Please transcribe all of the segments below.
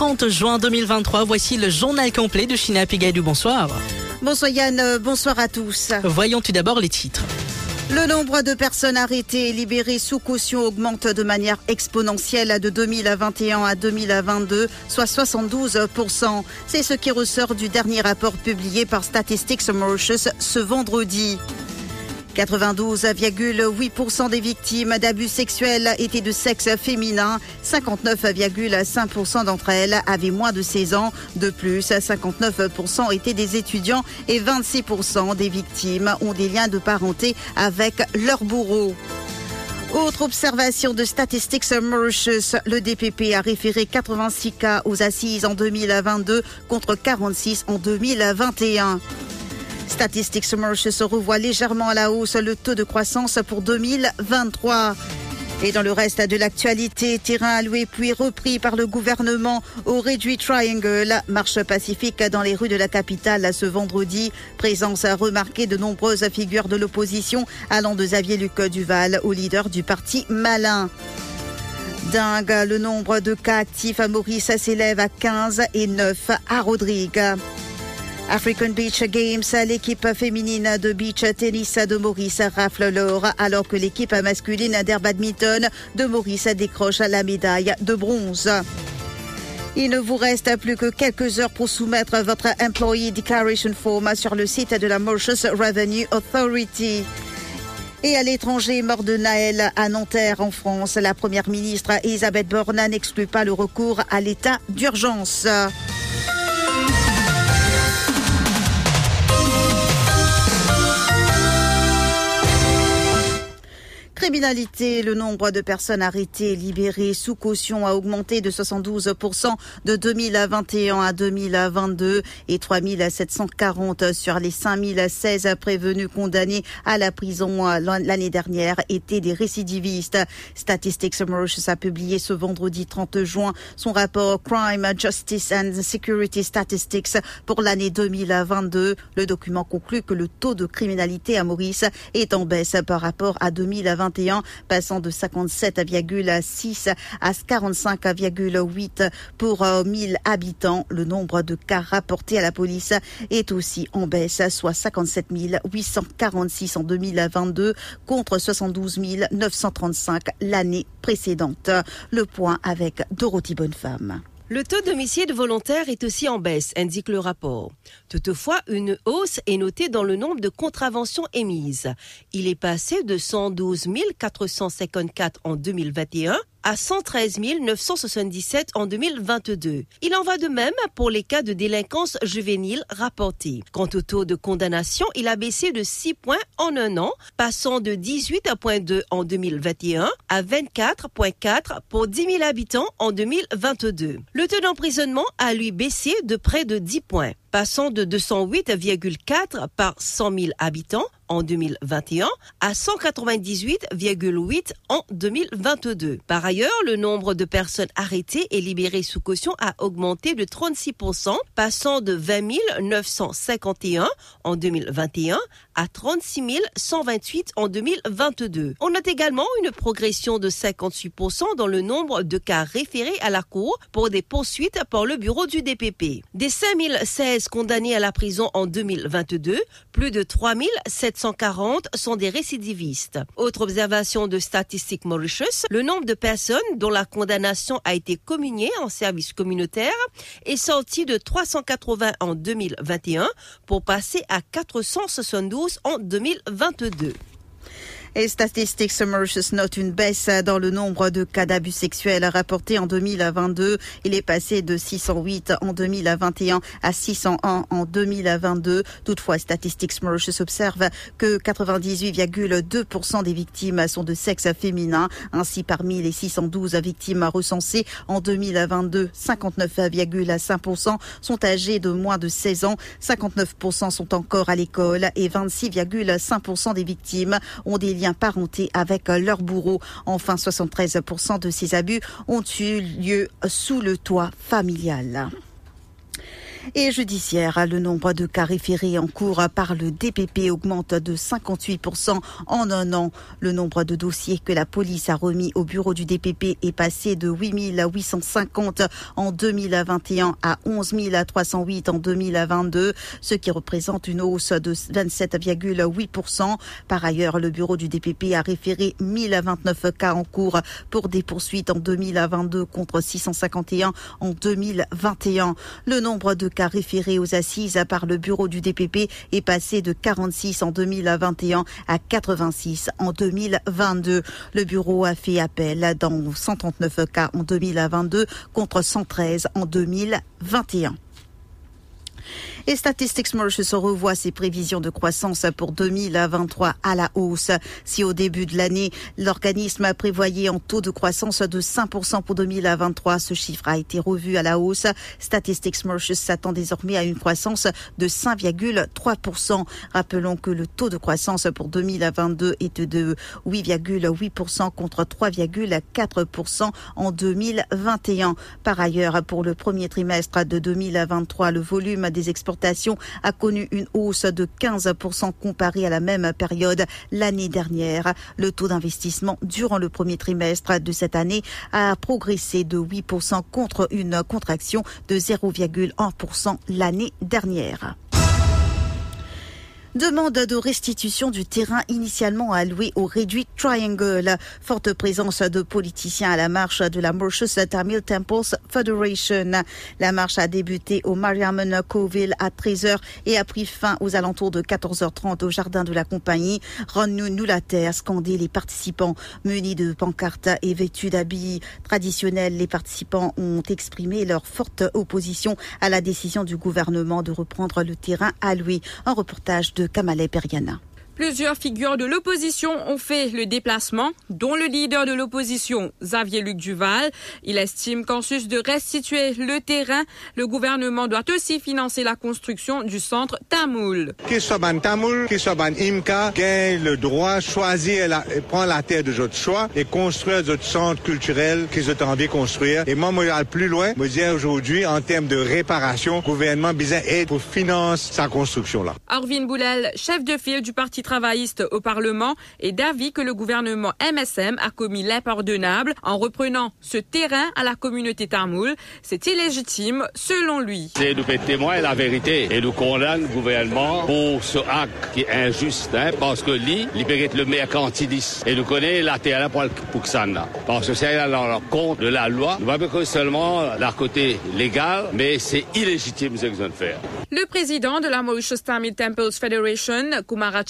30 juin 2023. Voici le journal complet de China Pigailou. Bonsoir. Bonsoir Yann, euh, bonsoir à tous. Voyons tout d'abord les titres. Le nombre de personnes arrêtées et libérées sous caution augmente de manière exponentielle de 2021 à 2022, soit 72%. C'est ce qui ressort du dernier rapport publié par Statistics Mauritius ce vendredi. 92,8% des victimes d'abus sexuels étaient de sexe féminin. 59,5% d'entre elles avaient moins de 16 ans. De plus, 59% étaient des étudiants et 26% des victimes ont des liens de parenté avec leur bourreau. Autre observation de Statistics Mauritius, le DPP a référé 86 cas aux assises en 2022 contre 46 en 2021. Statistics Mauritius revoit légèrement à la hausse le taux de croissance pour 2023. Et dans le reste de l'actualité, terrain alloué puis repris par le gouvernement au Réduit Triangle, marche pacifique dans les rues de la capitale ce vendredi. Présence à remarquer de nombreuses figures de l'opposition allant de Xavier Luc Duval au leader du parti Malin. Dingue, le nombre de cas actifs à Maurice s'élève à 15 et 9 à Rodrigue. African Beach Games, l'équipe féminine de beach tennis de Maurice rafle l'or alors que l'équipe masculine d'air badminton de Maurice décroche la médaille de bronze. Il ne vous reste plus que quelques heures pour soumettre votre Employee Declaration Form sur le site de la Mauritius Revenue Authority. Et à l'étranger, mort de Naël à Nanterre en France, la première ministre Elisabeth Borne n'exclut pas le recours à l'état d'urgence. Criminalité, le nombre de personnes arrêtées et libérées sous caution a augmenté de 72% de 2021 à 2022 et 3740 sur les 5016 prévenus condamnés à la prison l'année dernière étaient des récidivistes. Statistics Mauritius a publié ce vendredi 30 juin son rapport Crime, Justice and Security Statistics pour l'année 2022. Le document conclut que le taux de criminalité à Maurice est en baisse par rapport à 2021 passant de 57,6 à 45,8 pour 1000 euh, habitants. Le nombre de cas rapportés à la police est aussi en baisse, soit 57 846 en 2022 contre 72 935 l'année précédente. Le point avec Dorothy Bonnefemme. Le taux d'homicide volontaire est aussi en baisse, indique le rapport. Toutefois, une hausse est notée dans le nombre de contraventions émises. Il est passé de 112 454 en 2021 à 113 977 en 2022. Il en va de même pour les cas de délinquance juvénile rapportés. Quant au taux de condamnation, il a baissé de 6 points en un an, passant de 18,2 en 2021 à 24,4 pour 10 000 habitants en 2022. Le taux d'emprisonnement a lui baissé de près de 10 points passant de 208,4 par 100 000 habitants en 2021 à 198,8 en 2022. Par ailleurs, le nombre de personnes arrêtées et libérées sous caution a augmenté de 36%, passant de 20 951 en 2021 à 36 128 en 2022. On note également une progression de 58% dans le nombre de cas référés à la Cour pour des poursuites par le bureau du DPP. Des 5016 condamnés à la prison en 2022, plus de 3740 sont des récidivistes. Autre observation de Statistique Mauritius, le nombre de personnes dont la condamnation a été communiée en service communautaire est sorti de 380 en 2021 pour passer à 472 en 2022. Et Statistics Mauritius note une baisse dans le nombre de cas d'abus sexuels rapportés en 2022. Il est passé de 608 en 2021 à 601 en 2022. Toutefois, Statistics Mauritius observe que 98,2% des victimes sont de sexe féminin. Ainsi, parmi les 612 victimes recensées en 2022, 59,5% sont âgées de moins de 16 ans, 59% sont encore à l'école et 26,5% des victimes ont des liens parentés avec leur bourreau. Enfin, 73% de ces abus ont eu lieu sous le toit familial. Et judiciaire, le nombre de cas référés en cours par le DPP augmente de 58% en un an. Le nombre de dossiers que la police a remis au bureau du DPP est passé de 8850 en 2021 à 11 308 en 2022, ce qui représente une hausse de 27,8%. Par ailleurs, le bureau du DPP a référé 1029 cas en cours pour des poursuites en 2022 contre 651 en 2021. Le nombre de cas référés aux assises par le bureau du DPP est passé de 46 en 2021 à 86 en 2022. Le bureau a fait appel dans 139 cas en 2022 contre 113 en 2021. Et Statistics Mauritius revoit ses prévisions de croissance pour 2023 à la hausse. Si au début de l'année, l'organisme prévoyait un taux de croissance de 5% pour 2023, ce chiffre a été revu à la hausse. Statistics Mauritius s'attend désormais à une croissance de 5,3%. Rappelons que le taux de croissance pour 2022 est de 8,8% contre 3,4% en 2021. Par ailleurs, pour le premier trimestre de 2023, le volume des exportations a connu une hausse de 15% comparé à la même période l'année dernière. Le taux d'investissement durant le premier trimestre de cette année a progressé de 8% contre une contraction de 0,1% l'année dernière. Demande de restitution du terrain initialement alloué au réduit Triangle. Forte présence de politiciens à la marche de la Mauritius Tamil Temples Federation. La marche a débuté au Mariamon Coville à 13h et a pris fin aux alentours de 14h30 au jardin de la compagnie. Rends-nous la terre, scandé les participants. Munis de pancartes et vêtus d'habits traditionnels, les participants ont exprimé leur forte opposition à la décision du gouvernement de reprendre le terrain alloué. Un reportage de de Kamale Periana. Plusieurs figures de l'opposition ont fait le déplacement, dont le leader de l'opposition, Xavier Luc Duval. Il estime qu'en sus de restituer le terrain, le gouvernement doit aussi financer la construction du centre Tamoul. Qu'il soit ban Tamoul, qu'il soit ban Imka, qu'il le droit choisir et prendre la terre de votre choix et construire notre centre culturel qu'ils ont envie de construire. Et moi, moi, je plus loin, je dis aujourd'hui, en termes de réparation, le gouvernement besoin aide pour financer sa construction là. Arvin Boulel, chef de file du Parti travailliste au Parlement est d'avis que le gouvernement MSM a commis l'impardonnable en reprenant ce terrain à la communauté tamoul. C'est illégitime selon lui. C'est nous témoin la vérité et nous condamne le gouvernement pour ce acte qui est injuste hein, parce que lui, il être le mercantiliste et nous connaît la terre pour, pour ça. Parce que c'est dans compte de la loi. Nous ne que seulement la côté légal, mais c'est illégitime ce qu'ils ont faire. Le président de la Mauritius Tamil Temples Federation, Kumara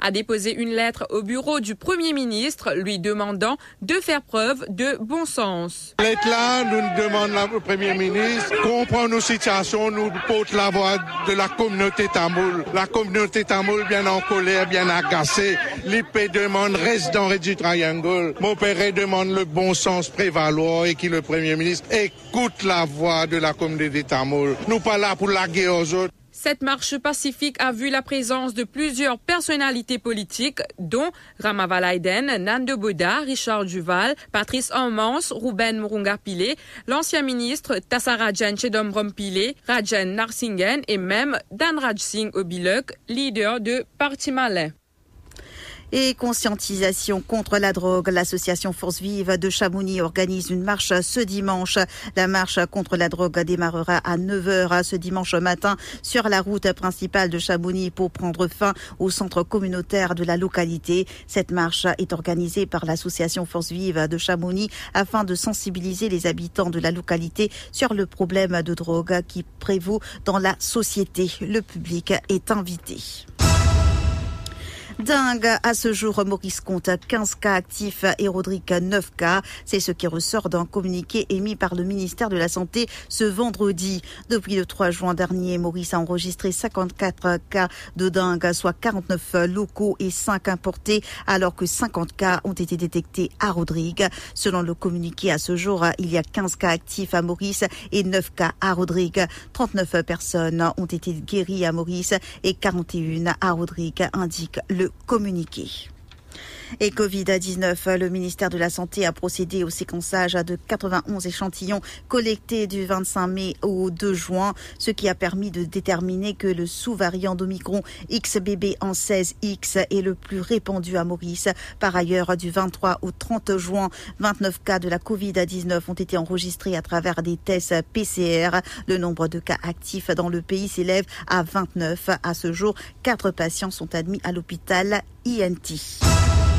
A déposé une lettre au bureau du Premier ministre lui demandant de faire preuve de bon sens. Lettre là, nous demandons au Premier ministre comprendre nos situations, nous porte la voix de la communauté tamoul. La communauté tamoul bien en colère, bien agacée. L'IP demande reste dans le Triangle. Mon demande le bon sens prévaloir et que le Premier ministre écoute la voix de la communauté tamoul. Nous pas là pour la guerre aux autres. Cette marche pacifique a vu la présence de plusieurs personnalités politiques, dont Ramavalaiden, Nando Boda, Richard Duval, Patrice Ammans, Ruben Murunga-Pile, l'ancien ministre Tassarajan Chedom-Rompile, Rajan Narsingen et même Dan Raj Singh Obiluk, leader de Parti Malais et conscientisation contre la drogue. L'association Force Vive de Chamonix organise une marche ce dimanche. La marche contre la drogue démarrera à 9h ce dimanche matin sur la route principale de Chamonix pour prendre fin au centre communautaire de la localité. Cette marche est organisée par l'association Force Vive de Chamonix afin de sensibiliser les habitants de la localité sur le problème de drogue qui prévaut dans la société. Le public est invité. Dingue. À ce jour, Maurice compte 15 cas actifs et Rodrigue 9 cas. C'est ce qui ressort d'un communiqué émis par le ministère de la Santé ce vendredi. Depuis le 3 juin dernier, Maurice a enregistré 54 cas de dingue, soit 49 locaux et 5 importés, alors que 50 cas ont été détectés à Rodrigue. Selon le communiqué, à ce jour, il y a 15 cas actifs à Maurice et 9 cas à Rodrigue. 39 personnes ont été guéries à Maurice et 41 à Rodrigue, indique le communiqué. Et Covid-19, le ministère de la Santé a procédé au séquençage de 91 échantillons collectés du 25 mai au 2 juin, ce qui a permis de déterminer que le sous-variant d'Omicron XBB en 16X est le plus répandu à Maurice. Par ailleurs, du 23 au 30 juin, 29 cas de la Covid-19 ont été enregistrés à travers des tests PCR. Le nombre de cas actifs dans le pays s'élève à 29. À ce jour, quatre patients sont admis à l'hôpital INT.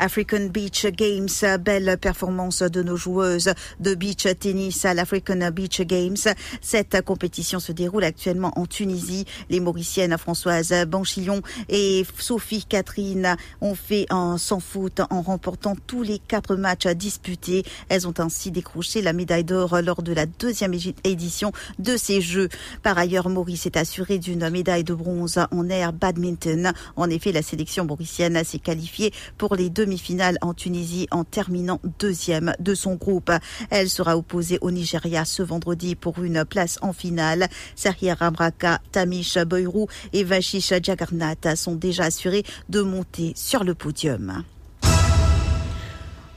African Beach Games, belle performance de nos joueuses de beach tennis à l'African Beach Games. Cette compétition se déroule actuellement en Tunisie. Les Mauriciennes Françoise Banchillon et Sophie Catherine ont fait un sans faute en remportant tous les quatre matchs disputés. Elles ont ainsi décroché la médaille d'or lors de la deuxième édition de ces Jeux. Par ailleurs, Maurice est assuré d'une médaille de bronze en air badminton. En effet, la sélection mauricienne s'est qualifiée pour les deux demi-finale en Tunisie en terminant deuxième de son groupe. Elle sera opposée au Nigeria ce vendredi pour une place en finale. Serhier Ramraka, Tamish Boyrou et Vashish Jagarnath sont déjà assurés de monter sur le podium.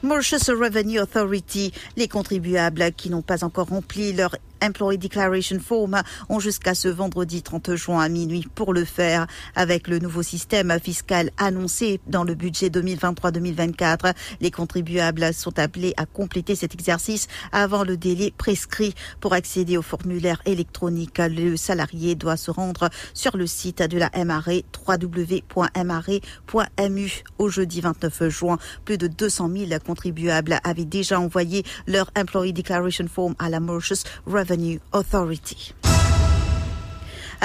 Revenue Authority, les contribuables qui n'ont pas encore rempli leur Employee Declaration Form ont jusqu'à ce vendredi 30 juin à minuit pour le faire. Avec le nouveau système fiscal annoncé dans le budget 2023-2024, les contribuables sont appelés à compléter cet exercice avant le délai prescrit. Pour accéder au formulaire électronique, le salarié doit se rendre sur le site de la MRE www.mre.mu au jeudi 29 juin. Plus de 200 000 contribuables avaient déjà envoyé leur Employee Declaration Form à la Mauritius Revenue Revenue Authority.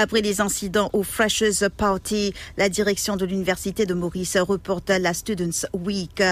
Après les incidents au Freshers Party, la direction de l'Université de Maurice reporte la Students Week.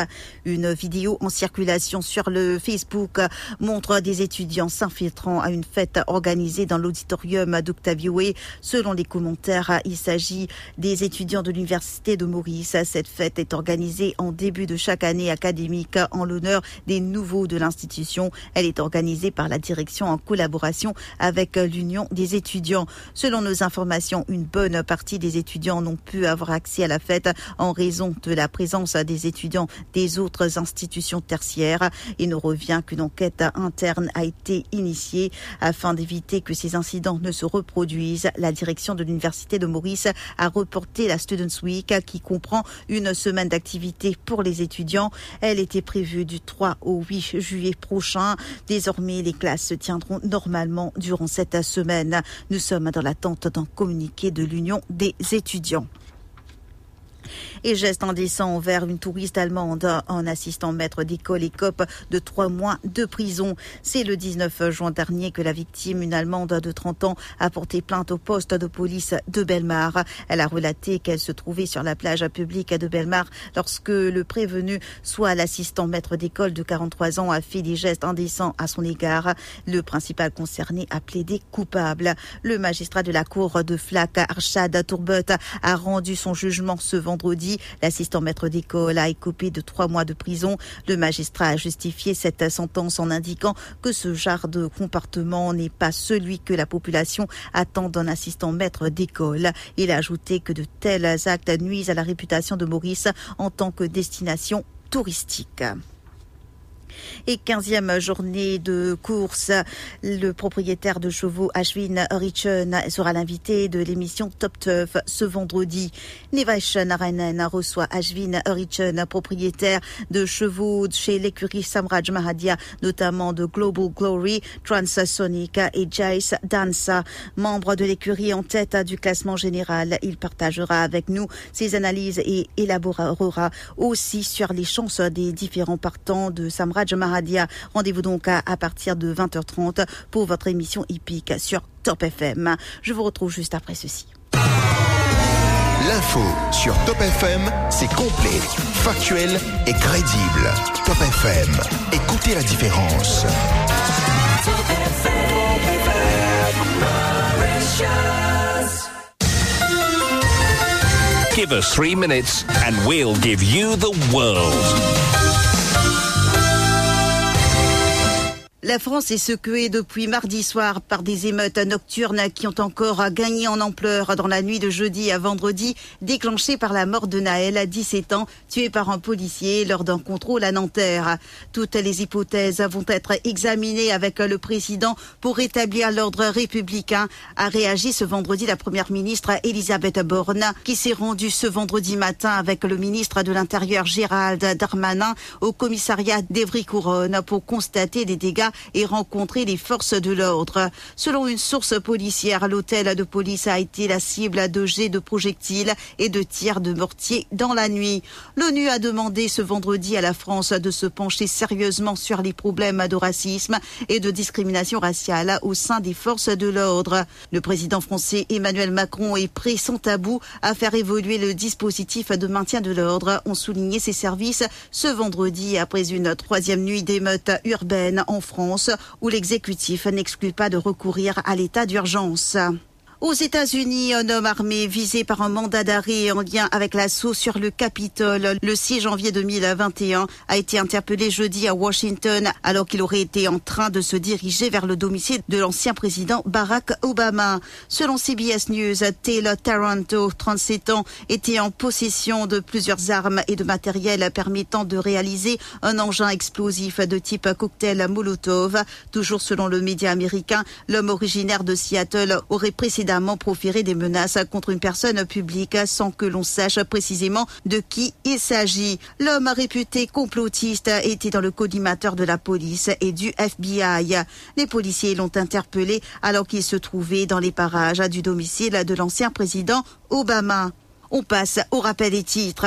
Une vidéo en circulation sur le Facebook montre des étudiants s'infiltrant à une fête organisée dans l'auditorium d'Octavio. Selon les commentaires, il s'agit des étudiants de l'Université de Maurice. Cette fête est organisée en début de chaque année académique en l'honneur des nouveaux de l'institution. Elle est organisée par la direction en collaboration avec l'Union des étudiants. Selon nos informations, une bonne partie des étudiants n'ont pu avoir accès à la fête en raison de la présence des étudiants des autres institutions tertiaires. Il nous revient qu'une enquête interne a été initiée afin d'éviter que ces incidents ne se reproduisent. La direction de l'Université de Maurice a reporté la Students Week qui comprend une semaine d'activité pour les étudiants. Elle était prévue du 3 au 8 juillet prochain. Désormais, les classes se tiendront normalement durant cette semaine. Nous sommes dans l'attente d'un communiqué de l'Union des étudiants et geste indécent envers une touriste allemande en assistant maître d'école et cop de trois mois de prison. C'est le 19 juin dernier que la victime, une Allemande de 30 ans, a porté plainte au poste de police de Belmar. Elle a relaté qu'elle se trouvait sur la plage publique de Belmar lorsque le prévenu, soit l'assistant maître d'école de 43 ans, a fait des gestes indécents à son égard. Le principal concerné a plaidé coupable. Le magistrat de la cour de Flac, Arshad Tourbet, a rendu son jugement ce vendredi L'assistant maître d'école a écopé de trois mois de prison. Le magistrat a justifié cette sentence en indiquant que ce genre de comportement n'est pas celui que la population attend d'un assistant maître d'école. Il a ajouté que de tels actes nuisent à la réputation de Maurice en tant que destination touristique et 15e journée de course. Le propriétaire de chevaux Ashwin Richen sera l'invité de l'émission Top Turf ce vendredi. Nevash Narayanan reçoit Ashwin Richen, propriétaire de chevaux chez l'écurie Samraj Mahadia, notamment de Global Glory, Transsonic et Jace Dansa. Membre de l'écurie en tête du classement général, il partagera avec nous ses analyses et élaborera aussi sur les chances des différents partants de Samraj Mahadia. Rendez-vous donc à, partir de 20h30 pour votre émission hippique sur Top FM. Je vous retrouve juste après ceci. L'info sur Top FM, c'est complet, factuel et crédible. Top FM, écoutez la différence. Give us three minutes and we'll give you the world. La France est secouée depuis mardi soir par des émeutes nocturnes qui ont encore gagné en ampleur dans la nuit de jeudi à vendredi, déclenchées par la mort de Naël, 17 ans, tué par un policier lors d'un contrôle à Nanterre. Toutes les hypothèses vont être examinées avec le président pour rétablir l'ordre républicain, a réagi ce vendredi la première ministre Elisabeth Borne, qui s'est rendue ce vendredi matin avec le ministre de l'Intérieur Gérald Darmanin au commissariat d'Evry-Couronne pour constater des dégâts et rencontrer les forces de l'ordre. Selon une source policière, l'hôtel de police a été la cible de jets de projectiles et de tirs de mortier dans la nuit. L'ONU a demandé ce vendredi à la France de se pencher sérieusement sur les problèmes de racisme et de discrimination raciale au sein des forces de l'ordre. Le président français Emmanuel Macron est prêt sans tabou à faire évoluer le dispositif de maintien de l'ordre, ont souligné ses services ce vendredi après une troisième nuit d'émeutes urbaines en France où l'exécutif n'exclut pas de recourir à l'état d'urgence. Aux États-Unis, un homme armé visé par un mandat d'arrêt en lien avec l'assaut sur le Capitole le 6 janvier 2021 a été interpellé jeudi à Washington alors qu'il aurait été en train de se diriger vers le domicile de l'ancien président Barack Obama. Selon CBS News, Taylor Taranto, 37 ans, était en possession de plusieurs armes et de matériel permettant de réaliser un engin explosif de type cocktail Molotov. Toujours selon le média américain, l'homme originaire de Seattle aurait précédemment proférer des menaces contre une personne publique sans que l'on sache précisément de qui il s'agit. L'homme réputé complotiste était dans le collimateur de la police et du FBI. Les policiers l'ont interpellé alors qu'il se trouvait dans les parages du domicile de l'ancien président Obama. On passe au rappel des titres.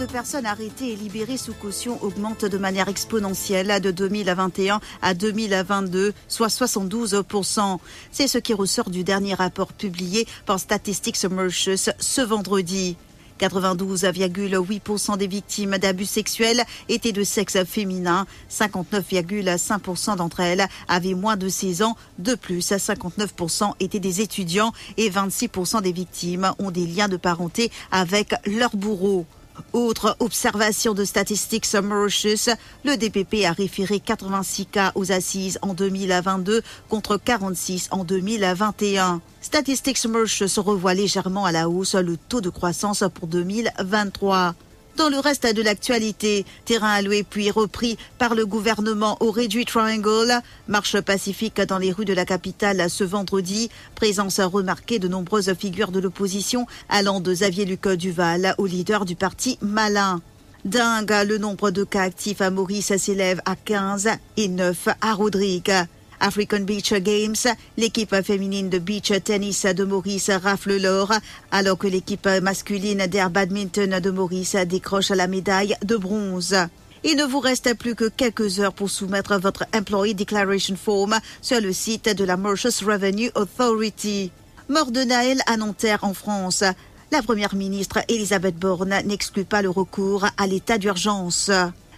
De personnes arrêtées et libérées sous caution augmente de manière exponentielle de 2021 à 2022, soit 72%. C'est ce qui ressort du dernier rapport publié par Statistics Mauritius ce vendredi. 92,8% des victimes d'abus sexuels étaient de sexe féminin. 59,5% d'entre elles avaient moins de 16 ans. De plus, 59% étaient des étudiants et 26% des victimes ont des liens de parenté avec leur bourreau. Autre observation de Statistics Mauritius, le DPP a référé 86 cas aux assises en 2022 contre 46 en 2021. Statistics Mauritius revoit légèrement à la hausse le taux de croissance pour 2023. Dans le reste de l'actualité, terrain alloué puis repris par le gouvernement au Réduit Triangle, marche pacifique dans les rues de la capitale ce vendredi, présence remarquée de nombreuses figures de l'opposition allant de Xavier Luc Duval au leader du parti Malin. Dingue, le nombre de cas actifs à Maurice s'élève à 15 et 9 à Rodrigue. African Beach Games, l'équipe féminine de beach tennis de Maurice rafle l'or, alors que l'équipe masculine d'air badminton de Maurice décroche la médaille de bronze. Il ne vous reste plus que quelques heures pour soumettre votre Employee Declaration Form sur le site de la Mauritius Revenue Authority. Mort de Naël à Nanterre en France. La première ministre Elisabeth Borne n'exclut pas le recours à l'état d'urgence.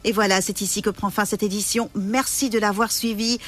Et voilà, c'est ici que prend fin cette édition. Merci de l'avoir suivi.